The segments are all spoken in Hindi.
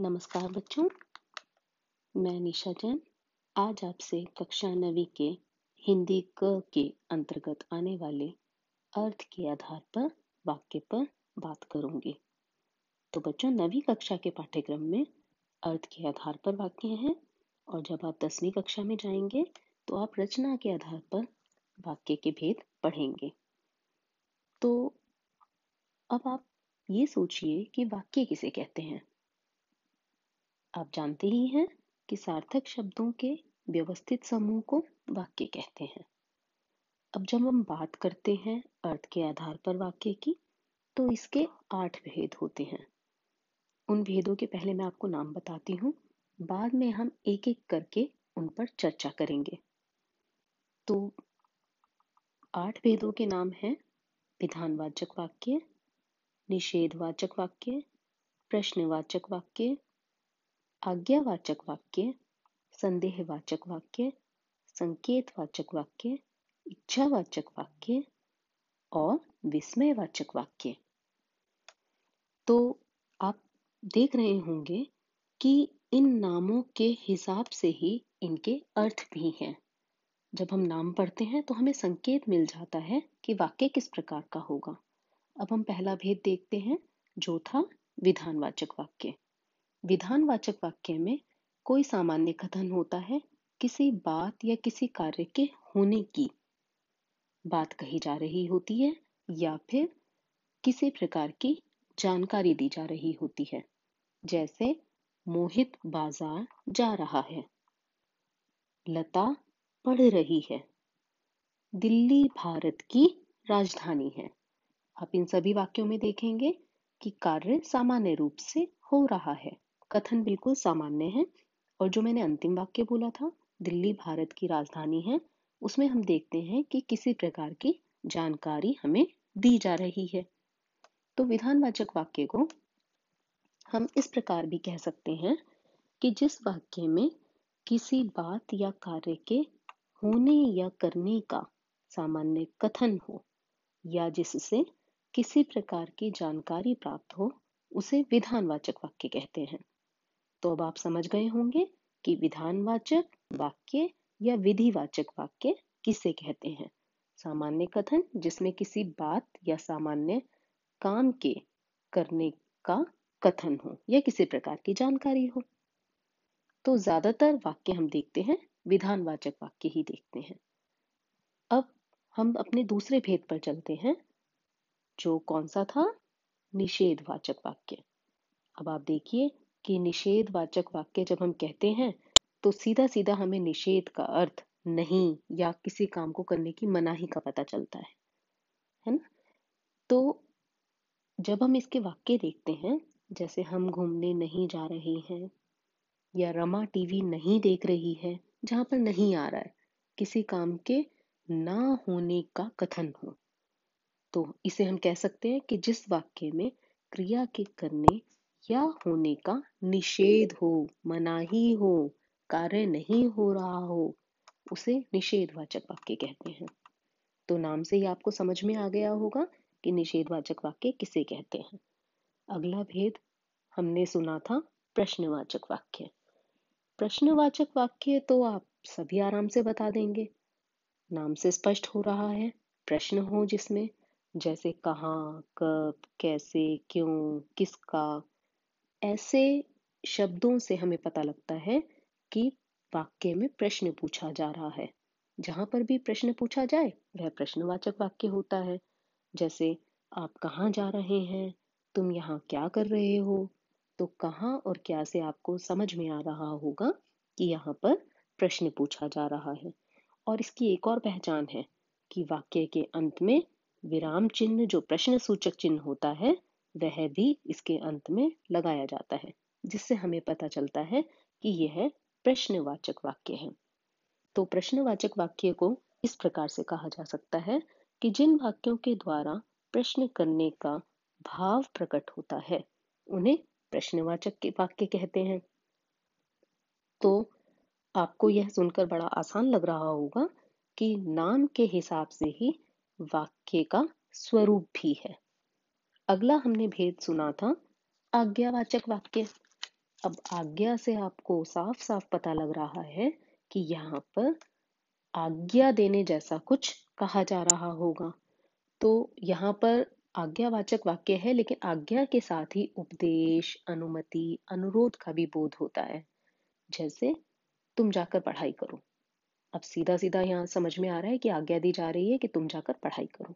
नमस्कार बच्चों, मैं निशा जैन। आज आपसे कक्षा नवी के हिंदी क के अंतर्गत आने वाले अर्थ के आधार पर वाक्य पर बात करूँगी। तो बच्चों, नवी कक्षा के पाठ्यक्रम में अर्थ के आधार पर वाक्य हैं और जब आप दसवीं कक्षा में जाएँगे तो आप रचना के आधार पर वाक्य के भेद पढ़ेंगे। तो अब आप ये सोचिए कि वाक्य किसे कहते हैं? आप जानते ही हैं कि सार्थक शब्दों के व्यवस्थित समूह को वाक्य कहते हैं। अब जब हम बात करते हैं अर्थ के आधार पर वाक्य की तो इसके आठ भेद होते हैं। उन भेदों के पहले मैं आपको नाम बताती हूँ, बाद में हम एक एक करके उन पर चर्चा करेंगे। तो आठ भेदों के नाम हैं, विधानवाचक वाक्य, निषेधवाचक वाक्य, प्रश्नवाचक वाक्य आज्ञावाचक वाक्य, संदेहवाचक वाक्य, संकेतवाचक वाक्य, इच्छावाचक वाक्य और विस्मयवाचक वाक्य। तो आप देख रहे होंगे कि इन नामों के हिसाब से ही इनके अर्थ भी हैं। जब हम नाम पढ़ते हैं तो हमें संकेत मिल जाता है कि वाक्य किस प्रकार का होगा। अब हम पहला भेद देखते हैं, जो था विधानवाचक वाक्य। विधानवाचक वाक्य में कोई सामान्य कथन होता है किसी बात या किसी कार्य के होने की। बात कही जा रही होती है या फिर किसी प्रकार की जानकारी दी जा रही होती है, जैसे मोहित बाज़ार जा रहा है, लता पढ़ रही है, दिल्ली भारत की राजधानी है। आप इन सभी वाक्यों में देखेंगे कि कार्य सामान्य रूप से हो रहा है। कथन बिल्कुल सामान्य है और जो मैंने अंतिम वाक्य बोला था, दिल्ली, भारत की राजधानी है, उसमें हम देखते हैं कि किसी प्रकार की जानकारी हमें दी जा रही है। तो विधानवाचक वाक्य को हम इस प्रकार भी कह सकते हैं कि जिस वाक्य में किसी बात या कार्य के होने या करने का सामान्य कथन हो या जिससे किसी प्रकार की जानकारी प्राप्त हो, उसे विधानवाचक वाक्य कहते हैं। तो अब आप समझ गए होंगे कि विधानवाचक वाक्य या विधिवाचक वाक्य किसे कहते हैं। सामान्य कथन जिसमें किसी बात या सामान्य काम के करने का कथन हो या किसी प्रकार की जानकारी हो। तो ज़्यादातर वाक्य हम देखते हैं, विधानवाचक वाक्य ही देखते हैं। अब हम अपने दूसरे भेद पर चलते हैं, जो कौन सा था? निषेधवाचक वाक्य। अब आप देखिए कि निषेध वाचक वाक्य जब हम कहते हैं तो सीधा सीधा हमें निषेध का अर्थ नहीं या किसी काम को करने की मनाही का पता चलता है। है ना? तो जब हम इसके वाक्य देखते हैं, जैसे हम घूमने नहीं जा रहे हैं या रमा टीवी नहीं देख रही है, जहाँ पर नहीं आ रहा है, किसी काम के ना होने का कथन हो तो इसे हम कह सकते हैं कि जिस वाक्य में क्रिया के करने या होने का निषेध हो मनाही हो, कार्य नहीं हो रहा हो, उसे निषेधवाचक वाक्य कहते हैं। तो नाम से ही आपको समझ में आ गया होगा कि निषेधवाचक वाक्य किसे कहते हैं। अगला भेद हमने सुना था प्रश्नवाचक वाक्य। प्रश्नवाचक वाक्य तो आप सभी आराम से बता देंगे। नाम से स्पष्ट हो रहा है, प्रश्न हो जिसमें जैसे कहाँ, कब, कैसे, क्यों, किसका ऐसे शब्दों से हमें पता लगता है कि वाक्य में प्रश्न पूछा जा रहा है। जहाँ पर भी प्रश्न पूछा जाए, वह प्रश्नवाचक वाक्य होता है। जैसे, आप कहाँ जा रहे हैं? तुम यहाँ क्या कर रहे हो? तो कहाँ और क्या से आपको समझ में आ रहा होगा कि यहाँ पर प्रश्न पूछा जा रहा है। और इसकी एक और पहचान है कि वाक्य के अंत में विराम चिन्ह, जो प्रश्न सूचक चिन्ह होता है वह भी इसके अंत में लगाया जाता है, जिससे हमें पता चलता है कि यह प्रश्नवाचक वाक्य है। तो प्रश्नवाचक वाक्य को इस प्रकार से कहा जा सकता है कि जिन वाक्यों के द्वारा प्रश्न करने का भाव प्रकट होता है, उन्हें प्रश्नवाचक के वाक्य कहते हैं। तो आपको यह सुनकर बड़ा आसान लग रहा होगा कि नाम के हिसाब से ही वाक्य का स्वरूप भी है। अगला हमने भेद सुना था, आज्ञावाचक वाक्य। अब आज्ञा से आपको साफ़ साफ़ पता लग रहा है कि यहाँ पर आज्ञा देने जैसा कुछ कहा जा रहा होगा। तो यहाँ पर आज्ञावाचक वाक्य है, लेकिन आज्ञा के साथ ही उपदेश, अनुमति, अनुरोध का भी बोध होता है। जैसे, तुम जाकर पढ़ाई करो। अब सीधा सीधा यहाँ समझ में आ रहा है कि आज्ञा दी जा रही है कि तुम जाकर पढ़ाई करो।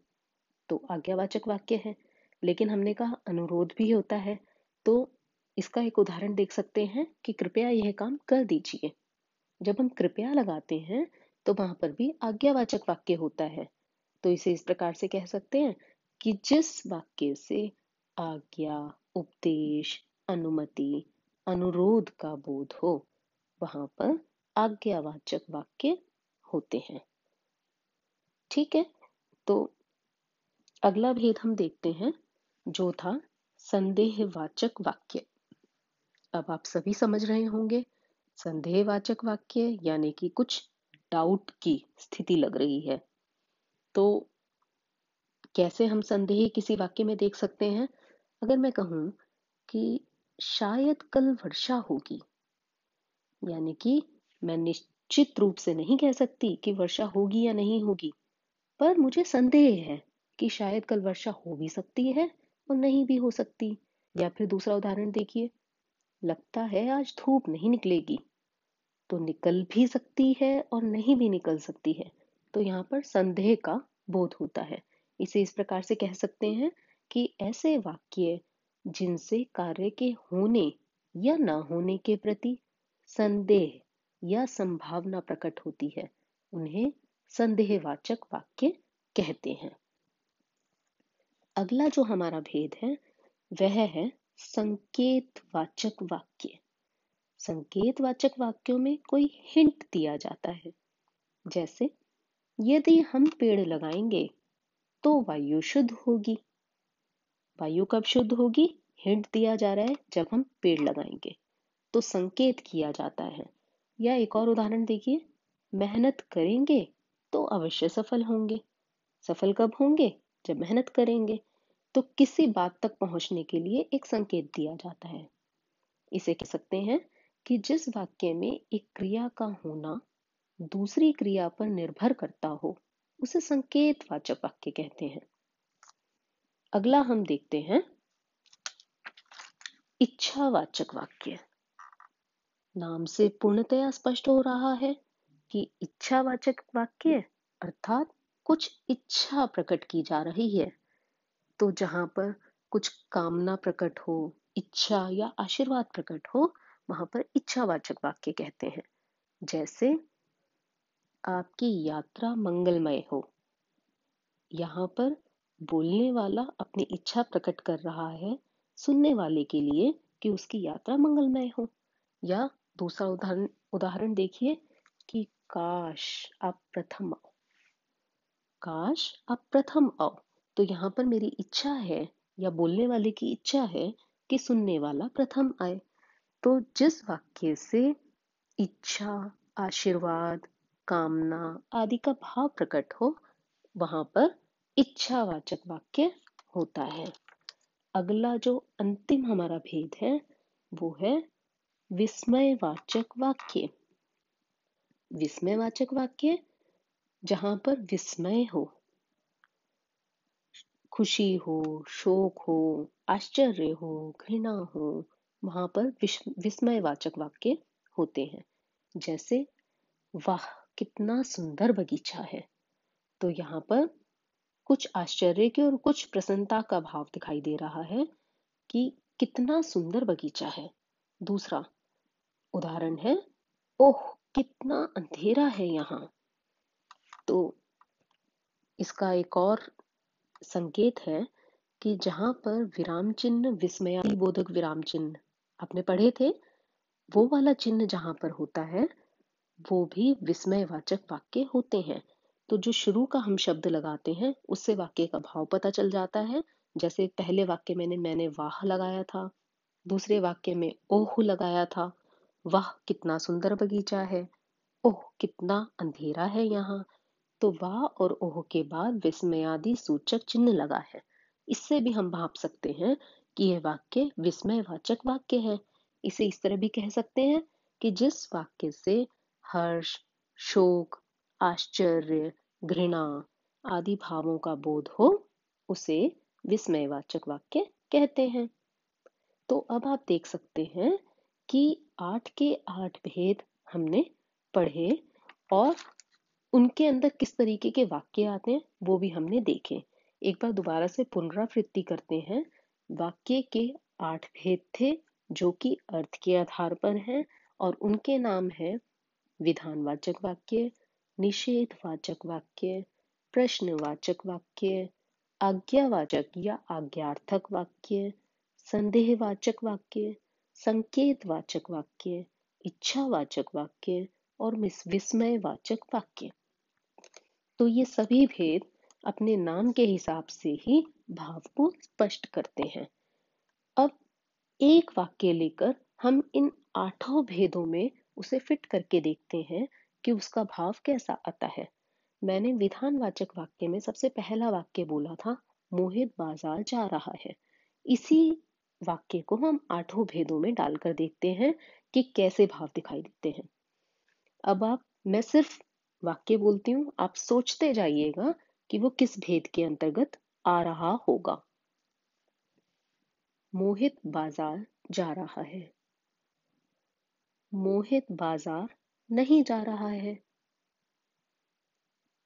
तो आज्ञावाचक वाक्य है। लेकिन हमने कहा अनुरोध भी होता है। तो इसका एक उदाहरण देख सकते हैं कि कृपया यह काम कर दीजिए। जब हम कृपया लगाते हैं तो वहाँ पर भी आज्ञावाचक वाक्य होता है। तो इसे इस प्रकार से कह सकते हैं कि जिस वाक्य से आज्ञा, उपदेश, अनुमति, अनुरोध का बोध हो, वहाँ पर आज्ञावाचक वाक्य होते हैं। ठीक है? तो अगला भेद हम देखते हैं। जो था संदेहवाचक वाक्य। अब आप सभी समझ रहे होंगे, संदेहवाचक वाक्य यानी कि कुछ डाउट की स्थिति लग रही है। तो कैसे हम संदेह किसी वाक्य में देख सकते हैं? अगर मैं कहूँ कि शायद कल वर्षा होगी, यानी कि मैं निश्चित रूप से नहीं कह सकती कि वर्षा होगी या नहीं होगी, पर मुझे संदेह है कि शायद कल वर्षा हो भी सकती है और नहीं भी हो सकती। या फिर दूसरा उदाहरण देखिए, लगता है आज धूप नहीं निकलेगी। तो निकल भी सकती है और नहीं भी निकल सकती है। तो यहाँ पर संदेह का बोध होता है। इसे इस प्रकार से कह सकते हैं कि ऐसे वाक्य जिनसे कार्य के होने या ना होने के प्रति संदेह या संभावना प्रकट होती है, उन्हें संदेहवाचक वाक्य कहते हैं। अगला जो हमारा भेद है, वह है संकेत वाचक वाक्य संकेत वाचक वाक्यों में कोई हिंट दिया जाता है। जैसे, यदि हम पेड़ लगाएँगे तो वायु शुद्ध होगी। वायु कब शुद्ध होगी? हिंट दिया जा रहा है जब हम पेड़ लगाएँगे। तो संकेत किया जाता है। या एक और उदाहरण देखिए, मेहनत करेंगे तो अवश्य सफल होंगे। सफल कब होंगे? जब मेहनत करेंगे। तो किसी बात तक पहुँचने के लिए एक संकेत दिया जाता है। इसे कह सकते हैं कि जिस वाक्य में एक क्रिया का होना दूसरी क्रिया पर निर्भर करता हो, उसे संकेत वाचक वाक्य कहते हैं। अगला हम देखते हैं, इच्छावाचक वाक्य। नाम से पूर्णतया स्पष्ट हो रहा है कि इच्छावाचक वाक्य अर्थात कुछ इच्छा प्रकट की जा रही है। तो जहाँ पर कुछ कामना प्रकट हो, इच्छा या आशीर्वाद प्रकट हो, वहाँ पर इच्छावाचक वाक्य कहते हैं। जैसे, आपकी यात्रा मंगलमय हो। यहाँ पर बोलने वाला अपनी इच्छा प्रकट कर रहा है, सुनने वाले के लिए कि उसकी यात्रा मंगलमय हो। या दूसरा उदाहरण उदाहरण देखिए कि काश आप प्रथम आओ। काश आप प्रथम आओ। तो यहाँ पर मेरी इच्छा है या बोलने वाले की इच्छा है कि सुनने वाला प्रथम आए। तो जिस वाक्य से इच्छा, आशीर्वाद, कामना आदि का भाव प्रकट हो, वहाँ पर इच्छावाचक वाक्य होता है। अगला जो अंतिम हमारा भेद है, वो है विस्मयवाचक वाक्य। विस्मयवाचक वाक्य जहाँ पर विस्मय हो खुशी हो, शोक हो, आश्चर्य हो, घृणा हो, वहाँ पर विस्मयवाचक वाक्य होते हैं। जैसे, वाह, कितना सुंदर बगीचा है। तो यहाँ पर कुछ आश्चर्य के और कुछ प्रसन्नता का भाव दिखाई दे रहा है कि कितना सुंदर बगीचा है। दूसरा, उदाहरण है, ओह, कितना अंधेरा है यहाँ। तो इसका एक और संकेत है कि जहाँ पर विराम चिन्ह विस्मयादी बोधक विराम चिन्ह आपने पढ़े थे, वो वाला चिन्ह जहाँ पर होता है, वो भी विस्मयवाचक वाक्य होते हैं। तो जो शुरू का हम शब्द लगाते हैं, उससे वाक्य का भाव पता चल जाता है। जैसे पहले वाक्य मैंने मैंने वाह लगाया था, दूसरे वाक्य में ओह लगाया था, वाह कितना सुंदर बगीचा है, ओह कितना अंधेरा है यहाँ। तो वाह और ओह के बाद विस्मयादि सूचक चिन्ह लगा है। इससे भी हम भाप सकते हैं कि यह वाक्य विस्मयवाचक वाक्य है। इसे इस तरह भी कह सकते हैं कि जिस वाक्य से हर्ष, शोक, आश्चर्य, घृणा आदि भावों का बोध हो, उसे विस्मयवाचक वाक्य कहते हैं। तो अब आप देख सकते हैं कि आठ के आठ भेद हमने पढ़े और उनके अंदर किस तरीके के वाक्य आते हैं, वो भी हमने देखे। एक बार दोबारा से पुनरावृत्ति करते हैं। वाक्य के आठ भेद थे, जो कि अर्थ के आधार पर हैं, और उनके नाम है, विधानवाचक वाक्य, निषेधवाचक वाक्य, प्रश्नवाचक वाक्य, आज्ञावाचक या आज्ञार्थक वाक्य, संदेहवाचक वाक्य, संकेतवाचक वाक्य, इच्छावाचक वाक्य और विस्मयवाचक वाक्य। तो ये सभी भेद अपने नाम के हिसाब से ही भाव को स्पष्ट करते हैं। अब एक वाक्य लेकर हम इन आठों भेदों में उसे फिट करके देखते हैं कि उसका भाव कैसा आता है। मैंने विधानवाचक वाक्य में सबसे पहला वाक्य बोला था, मोहित बाज़ार जा रहा है। इसी वाक्य को हम आठों भेदों में डालकर देखते हैं कि कैसे भाव दिखाई देते हैं। अब आप, मैं सिर्फ़ वाक्य बोलती हूँ, आप सोचते जाइएगा कि वो किस भेद के अंतर्गत आ रहा होगा। मोहित बाज़ार जा रहा है। मोहित बाज़ार नहीं जा रहा है।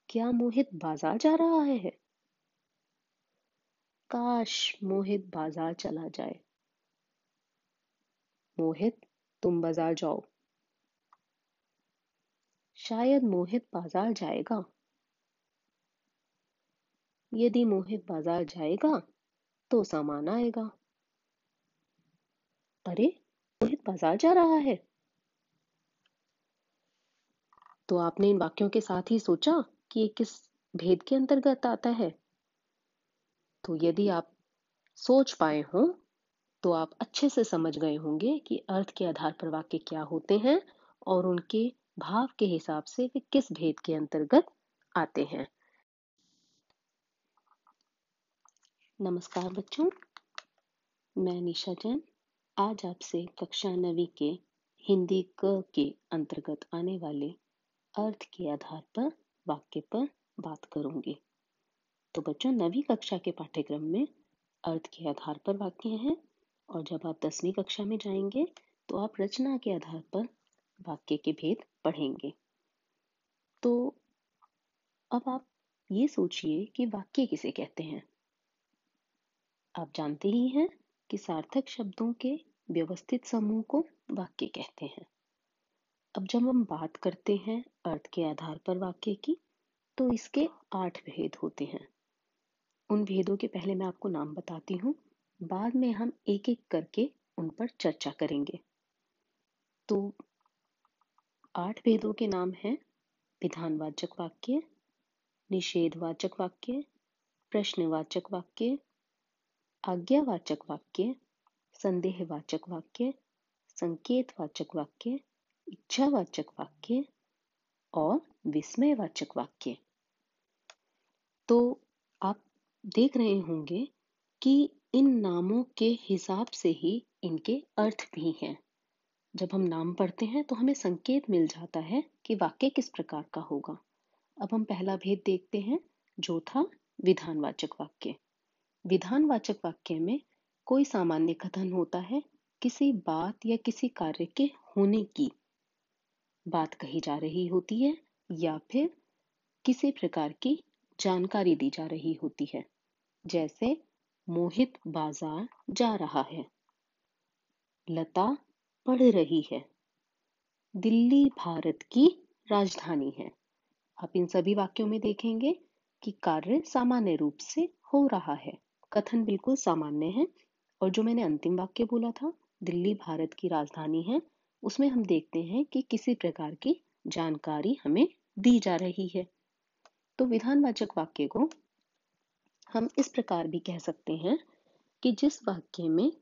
क्या मोहित बाज़ार जा रहा है? काश मोहित बाज़ार चला जाए। मोहित, तुम बाज़ार जाओ। शायद मोहित बाज़ार जाएगा। यदि मोहित बाज़ार जाएगा तो सामान आएगा। अरे, मोहित बाज़ार जा रहा है। तो आपने इन वाक्यों के साथ ही सोचा कि ये किस भेद के अंतर्गत आता है? तो यदि आप सोच पाए हो तो आप अच्छे से समझ गए होंगे कि अर्थ के आधार पर वाक्य क्या होते हैं और उनके भाव के हिसाब से वे किस भेद के अंतर्गत आते हैं। नमस्कार बच्चों, मैं निशा जैन। आज आपसे कक्षा नवी के हिंदी क के अंतर्गत आने वाले अर्थ के आधार पर वाक्य पर बात करूँगी। तो बच्चों, नवी कक्षा के पाठ्यक्रम में अर्थ के आधार पर वाक्य हैं और जब आप दसवीं कक्षा में जाएँगे तो आप रचना के आधार पर वाक्य के भेद पढ़ेंगे तो अब आप ये सोचिए कि वाक्य किसे कहते हैं। आप जानते ही हैं कि सार्थक शब्दों के व्यवस्थित समूह को वाक्य कहते हैं। अब जब हम बात करते हैं अर्थ के आधार पर वाक्य की तो इसके आठ भेद होते हैं। उन भेदों के पहले मैं आपको नाम बताती हूँ, बाद में हम एक एक करके उन पर चर्चा करेंगे। तो आठ भेदों के नाम हैं, विधानवाचक वाक्य, निषेधवाचक वाक्य, प्रश्नवाचक वाक्य, आज्ञावाचक वाक्य, संदेहवाचक वाक्य, संकेतवाचक वाक्य, इच्छावाचक वाक्य और विस्मयवाचक वाक्य। तो आप देख रहे होंगे कि इन नामों के हिसाब से ही इनके अर्थ भी हैं। जब हम नाम पढ़ते हैं तो हमें संकेत मिल जाता है कि वाक्य किस प्रकार का होगा। अब हम पहला भेद देखते हैं, जो था विधानवाचक वाक्य। विधानवाचक वाक्य में कोई सामान्य कथन होता है किसी बात या किसी कार्य के होने की। बात कही जा रही होती है या फिर किसी प्रकार की जानकारी दी जा रही होती है, जैसे मोहित बाज़ार जा रहा है, लता पढ़ रही है। दिल्ली भारत की राजधानी है। आप इन सभी वाक्यों में देखेंगे कि कार्य सामान्य रूप से हो रहा है। कथन बिल्कुल सामान्य है और जो मैंने अंतिम वाक्य बोला था, दिल्ली भारत की राजधानी है, उसमें हम देखते हैं कि किसी प्रकार की जानकारी हमें दी जा रही है। तो विधानवाचक वाक्य को हम इस प्रकार भी कह सकते हैं कि जिस वाक्य में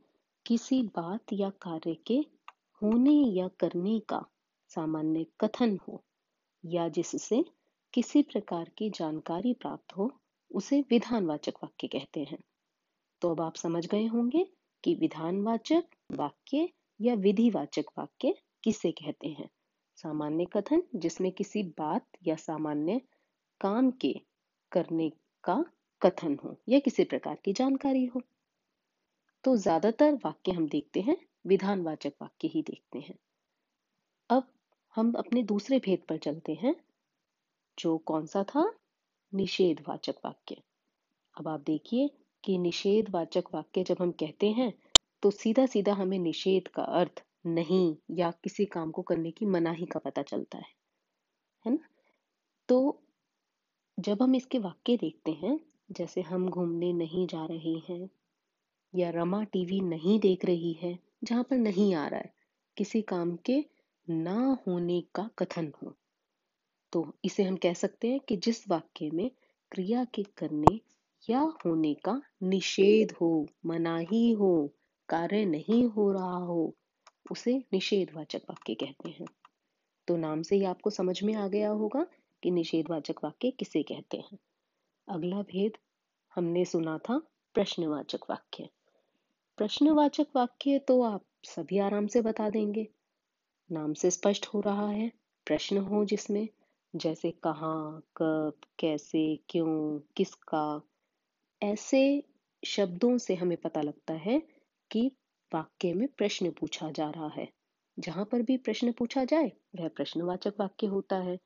किसी बात या कार्य के होने या करने का सामान्य कथन हो, या जिससे किसी प्रकार की जानकारी प्राप्त हो, उसे विधानवाचक वाक्य कहते हैं। तो अब आप समझ गए होंगे कि विधानवाचक वाक्य या विधिवाचक वाक्य किसे कहते हैं। सामान्य कथन जिसमें किसी बात या सामान्य काम के करने का कथन हो, या किसी प्रकार की जानकारी हो। तो ज़्यादातर वाक्य हम देखते हैं विधानवाचक वाक्य ही देखते हैं। अब हम अपने दूसरे भेद पर चलते हैं, जो कौन सा था? निषेधवाचक वाक्य। अब आप देखिए कि निषेधवाचक वाक्य जब हम कहते हैं तो सीधा सीधा हमें निषेध का अर्थ नहीं या किसी काम को करने की मनाही का पता चलता है। है ना? तो जब हम इसके वाक्य देखते हैं, जैसे हम घूमने नहीं जा रहे हैं या रमा टीवी नहीं देख रही है जहाँ पर नहीं आ रहा है, किसी काम के ना होने का कथन हो। तो इसे हम कह सकते हैं कि जिस वाक्य में क्रिया के करने या होने का निषेध हो मनाही हो, कार्य नहीं हो रहा हो, उसे निषेधवाचक वाक्य कहते हैं। तो नाम से ही आपको समझ में आ गया होगा कि निषेधवाचक वाक्य किसे कहते हैं। अगला भेद हमने सुना था प्रश्नवाचक वाक्य। प्रश्नवाचक वाक्य तो आप सभी आराम से बता देंगे। नाम से स्पष्ट हो रहा है, प्रश्न हो जिसमें, जैसे कहाँ, कब, कैसे, क्यों, किसका। ऐसे शब्दों से हमें पता लगता है कि वाक्य में प्रश्न पूछा जा रहा है। जहाँ पर भी प्रश्न पूछा जाए, वह प्रश्नवाचक वाक्य होता है।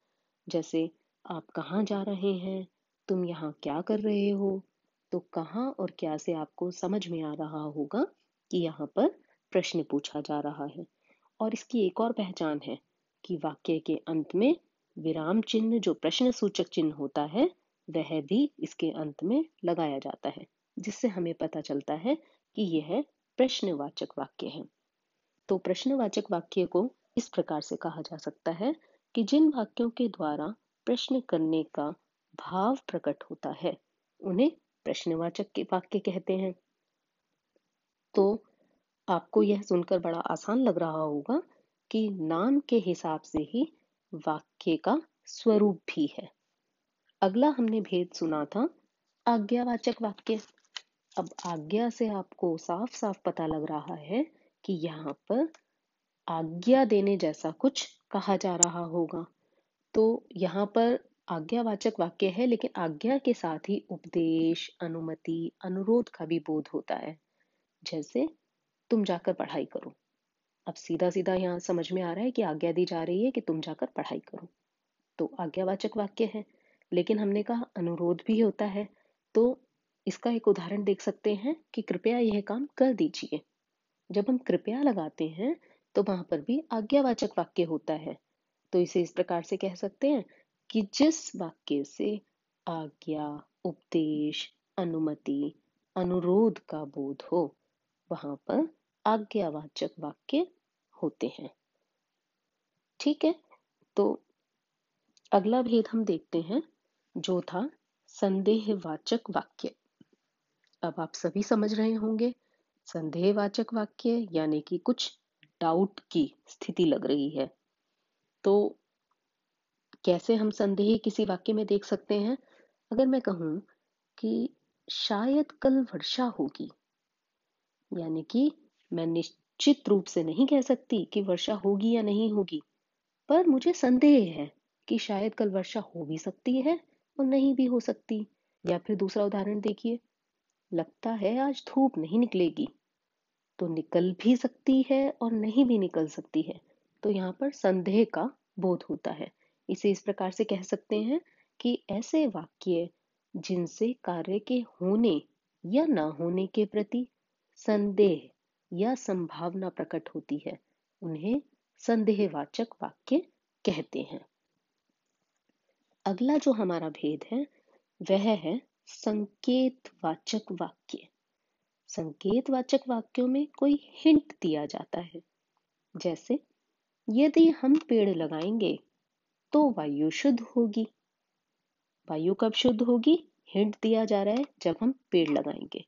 जैसे, आप कहाँ जा रहे हैं? तुम यहाँ क्या कर रहे हो? तो कहाँ और क्या से आपको समझ में आ रहा होगा कि यहाँ पर प्रश्न पूछा जा रहा है? और इसकी एक और पहचान है कि वाक्य के अंत में विराम चिन्ह, जो प्रश्न सूचक चिन्ह होता है, वह भी इसके अंत में लगाया जाता है, जिससे हमें पता चलता है कि यह प्रश्नवाचक वाक्य है। तो प्रश्नवाचक वाक्य को इस प्रकार से कहा जा सकता है कि जिन वाक्यों के द्वारा प्रश्न करने का भाव प्रकट होता है, उन्हें प्रश्नवाचक के वाक्य कहते हैं। तो आपको यह सुनकर बड़ा आसान लग रहा होगा कि नाम के हिसाब से ही वाक्य का स्वरूप भी है। अगला हमने भेद सुना था, आज्ञावाचक वाक्य। अब आज्ञा से आपको साफ़ साफ़ पता लग रहा है कि यहाँ पर आज्ञा देने जैसा कुछ कहा जा रहा होगा। तो यहाँ पर आज्ञावाचक वाक्य है, लेकिन आज्ञा के साथ ही उपदेश, अनुमति, अनुरोध का भी बोध होता है। जैसे, तुम जाकर पढ़ाई करो। अब सीधा सीधा यहाँ समझ में आ रहा है कि आज्ञा दी जा रही है कि तुम जाकर पढ़ाई करो। तो आज्ञावाचक वाक्य है, लेकिन हमने कहा अनुरोध भी होता है तो इसका एक उदाहरण देख सकते हैं कि कृपया यह काम कर दीजिए। जब हम कृपया लगाते हैं तो वहाँ पर भी आज्ञावाचक वाक्य होता है। तो इसे इस प्रकार से कह सकते हैं कि जिस वाक्य से आज्ञा, उपदेश, अनुमति, अनुरोध का बोध हो, वहाँ पर आज्ञावाचक वाक्य होते हैं। ठीक है? तो अगला भेद हम देखते हैं, जो था संदेहवाचक वाक्य। अब आप सभी समझ रहे होंगे, संदेहवाचक वाक्य यानी कि कुछ डाउट की स्थिति लग रही है। तो कैसे हम संदेह किसी वाक्य में देख सकते हैं? अगर मैं कहूँ कि शायद कल वर्षा होगी, यानी कि मैं निश्चित रूप से नहीं कह सकती कि वर्षा होगी या नहीं होगी, पर मुझे संदेह है कि शायद कल वर्षा हो भी सकती है और नहीं भी हो सकती। या फिर दूसरा उदाहरण देखिए, लगता है आज धूप नहीं निकलेगी तो निकल भी सकती है और नहीं भी निकल सकती है। तो यहाँ पर संदेह का बोध होता है। इसे इस प्रकार से कह सकते हैं कि ऐसे वाक्य जिनसे कार्य के होने या ना होने के प्रति संदेह या संभावना प्रकट होती है, उन्हें संदेहवाचक वाक्य कहते हैं। अगला जो हमारा भेद है, वह है संकेतवाचक वाक्य। संकेतवाचक वाक्यों में कोई हिंट दिया जाता है, जैसे, यदि हम पेड़ लगाएँगे तो वायु शुद्ध होगी। वायु कब शुद्ध होगी? हिंट दिया जा रहा है जब हम पेड़ लगाएँगे।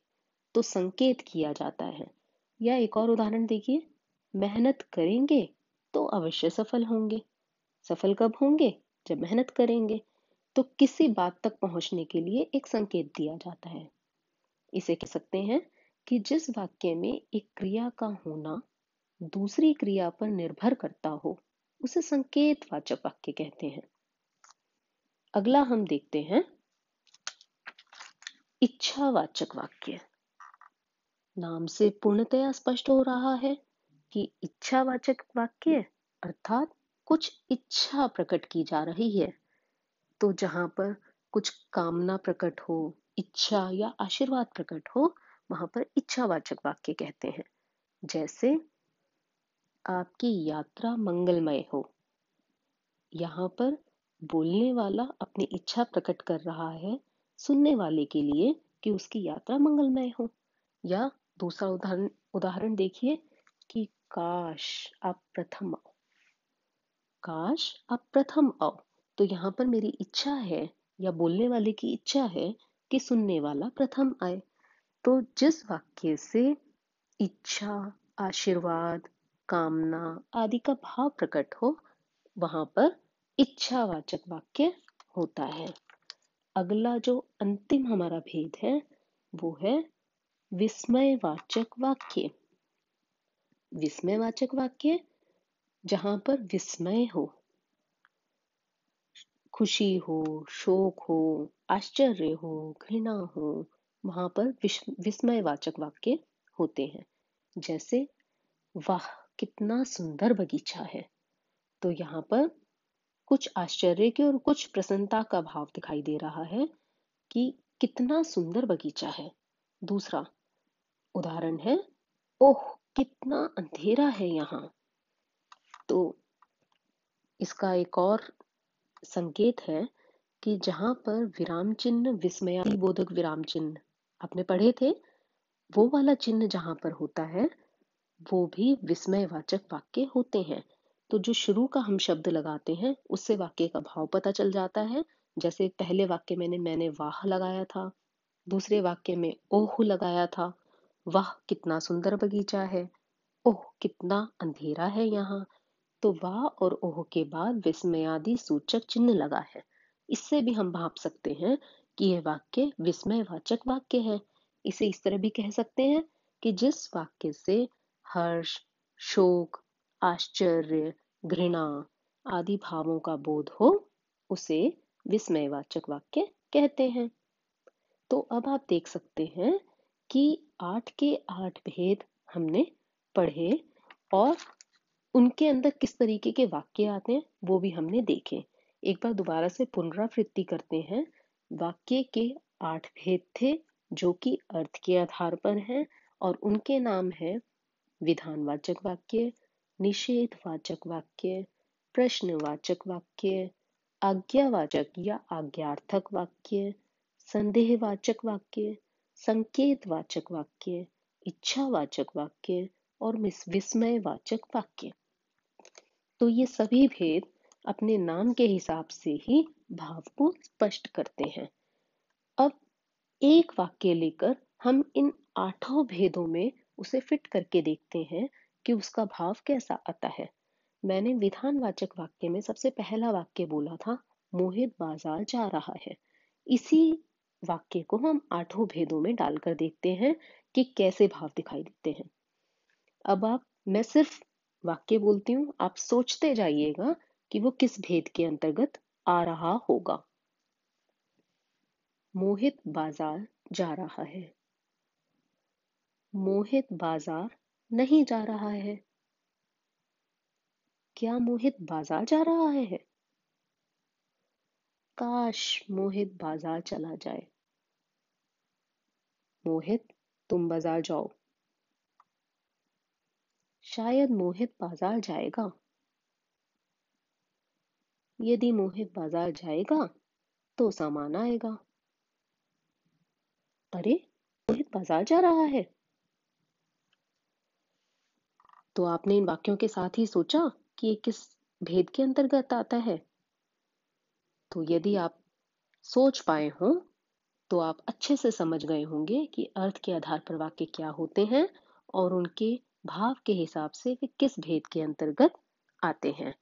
तो संकेत किया जाता है। या एक और उदाहरण देखिए। मेहनत करेंगे तो अवश्य सफल होंगे। सफल कब होंगे? जब मेहनत करेंगे। तो किसी बात तक पहुँचने के लिए एक संकेत दिया जाता है। इसे कह सकते हैं कि जिस वाक्य में एक क्रिया का होना दूसरी क्रिया पर निर्भर करता हो उसे संकेतवाचक वाक्य कहते हैं। अगला हम देखते हैं। इच्छावाचक वाक्य। नाम से पूर्णतया स्पष्ट हो रहा है कि इच्छावाचक वाक्य अर्थात कुछ इच्छा प्रकट की जा रही है। तो जहाँ पर कुछ कामना प्रकट हो, इच्छा या आशीर्वाद प्रकट हो, वहाँ पर इच्छावाचक वाक्य कहते हैं। जैसे आपकी यात्रा मंगलमय हो। यहाँ पर बोलने वाला अपनी इच्छा प्रकट कर रहा है सुनने वाले के लिए कि उसकी यात्रा मंगलमय हो। या दूसरा उदाहरण उदाहरण देखिए कि काश आप प्रथम आओ। काश आप प्रथम आओ तो यहाँ पर मेरी इच्छा है या बोलने वाले की इच्छा है कि सुनने वाला प्रथम आए। तो जिस वाक्य से इच्छा, आशीर्वाद कामना आदि का भाव प्रकट हो, वहाँ पर इच्छावाचक वाक्य होता है। अगला जो अंतिम हमारा भेद है, वो है विस्मयवाचक वाक्य। विस्मयवाचक वाक्य जहाँ पर विस्मय हो, खुशी हो, शोक हो, आश्चर्य हो, घृणा हो, वहाँ पर विस्मयवाचक वाक्य होते हैं। जैसे, वाह कितना सुंदर बगीचा है। तो यहाँ पर कुछ आश्चर्य के और कुछ प्रसन्नता का भाव दिखाई दे रहा है कि कितना सुंदर बगीचा है। दूसरा उदाहरण है, ओह, कितना अंधेरा है यहाँ। तो इसका एक और संकेत है कि जहाँ पर विराम चिन्ह विस्मया बोधक विराम चिन्ह आपने पढ़े थे, वो वाला चिन्ह जहाँ पर होता है वो भी विस्मयवाचक वाक्य होते हैं। तो जो शुरू का हम शब्द लगाते हैं, उससे वाक्य का भाव पता चल जाता है। जैसे पहले वाक्य मैंने मैंने वाह लगाया था। दूसरे वाक्य में ओह लगाया था। वाह, कितना सुंदर बगीचा है। ओह, कितना अंधेरा है यहाँ। तो वाह और ओह के बाद विस्मयादि सूचक चिन्ह लगा है। इससे भी हम भाप सकते हैं कि यह वाक्य विस्मयवाचक वाक्य है। इसे इस तरह भी कह सकते हैं कि जिस वाक्य से हर्ष, शोक, आश्चर्य, घृणा आदि भावों का बोध हो, उसे विस्मयवाचक वाक्य कहते हैं। तो अब आप देख सकते हैं कि आठ के आठ भेद हमने पढ़े और उनके अंदर किस तरीके के वाक्य आते हैं, वो भी हमने देखे। एक बार दोबारा से पुनरावृत्ति करते हैं। वाक्य के आठ भेद थे जो कि अर्थ के आधार पर हैं और उनके नाम है विधानवाचक वाक्य, निषेधवाचक वाक्य, प्रश्नवाचक वाक्य, आज्ञावाचक या आज्ञार्थक वाक्य, संदेहवाचक वाक्य, संकेतवाचक वाक्य, इच्छावाचक वाक्य और विस्मयवाचक वाक्य। तो ये सभी भेद अपने नाम के हिसाब से ही भाव को स्पष्ट करते हैं। अब एक वाक्य लेकर हम इन आठों भेदों में उसे फिट करके देखते हैं कि उसका भाव कैसा आता है। मैंने विधानवाचक वाक्य में सबसे पहला वाक्य बोला था, मोहित बाज़ार जा रहा है। इसी वाक्य को हम आठों भेदों में डालकर देखते हैं कि कैसे भाव दिखाई देते हैं। अब आप, मैं सिर्फ़ वाक्य बोलती हूँ, आप सोचते जाइएगा कि वो किस भेद के अंतर्गत आ रहा होगा। मोहित बाज़ार जा रहा है। मोहित बाज़ार नहीं जा रहा है। क्या मोहित बाज़ार जा रहा है? काश मोहित बाज़ार चला जाए। मोहित, तुम बाज़ार जाओ। शायद मोहित बाज़ार जाएगा। यदि मोहित बाज़ार जाएगा तो सामान आएगा। अरे, मोहित बाज़ार जा रहा है। तो आपने इन वाक्यों के साथ ही सोचा कि ये किस भेद के अंतर्गत आता है? तो यदि आप सोच पाए हो तो आप अच्छे से समझ गए होंगे कि अर्थ के आधार पर वाक्य क्या होते हैं और उनके भाव के हिसाब से वे किस भेद के अंतर्गत आते हैं।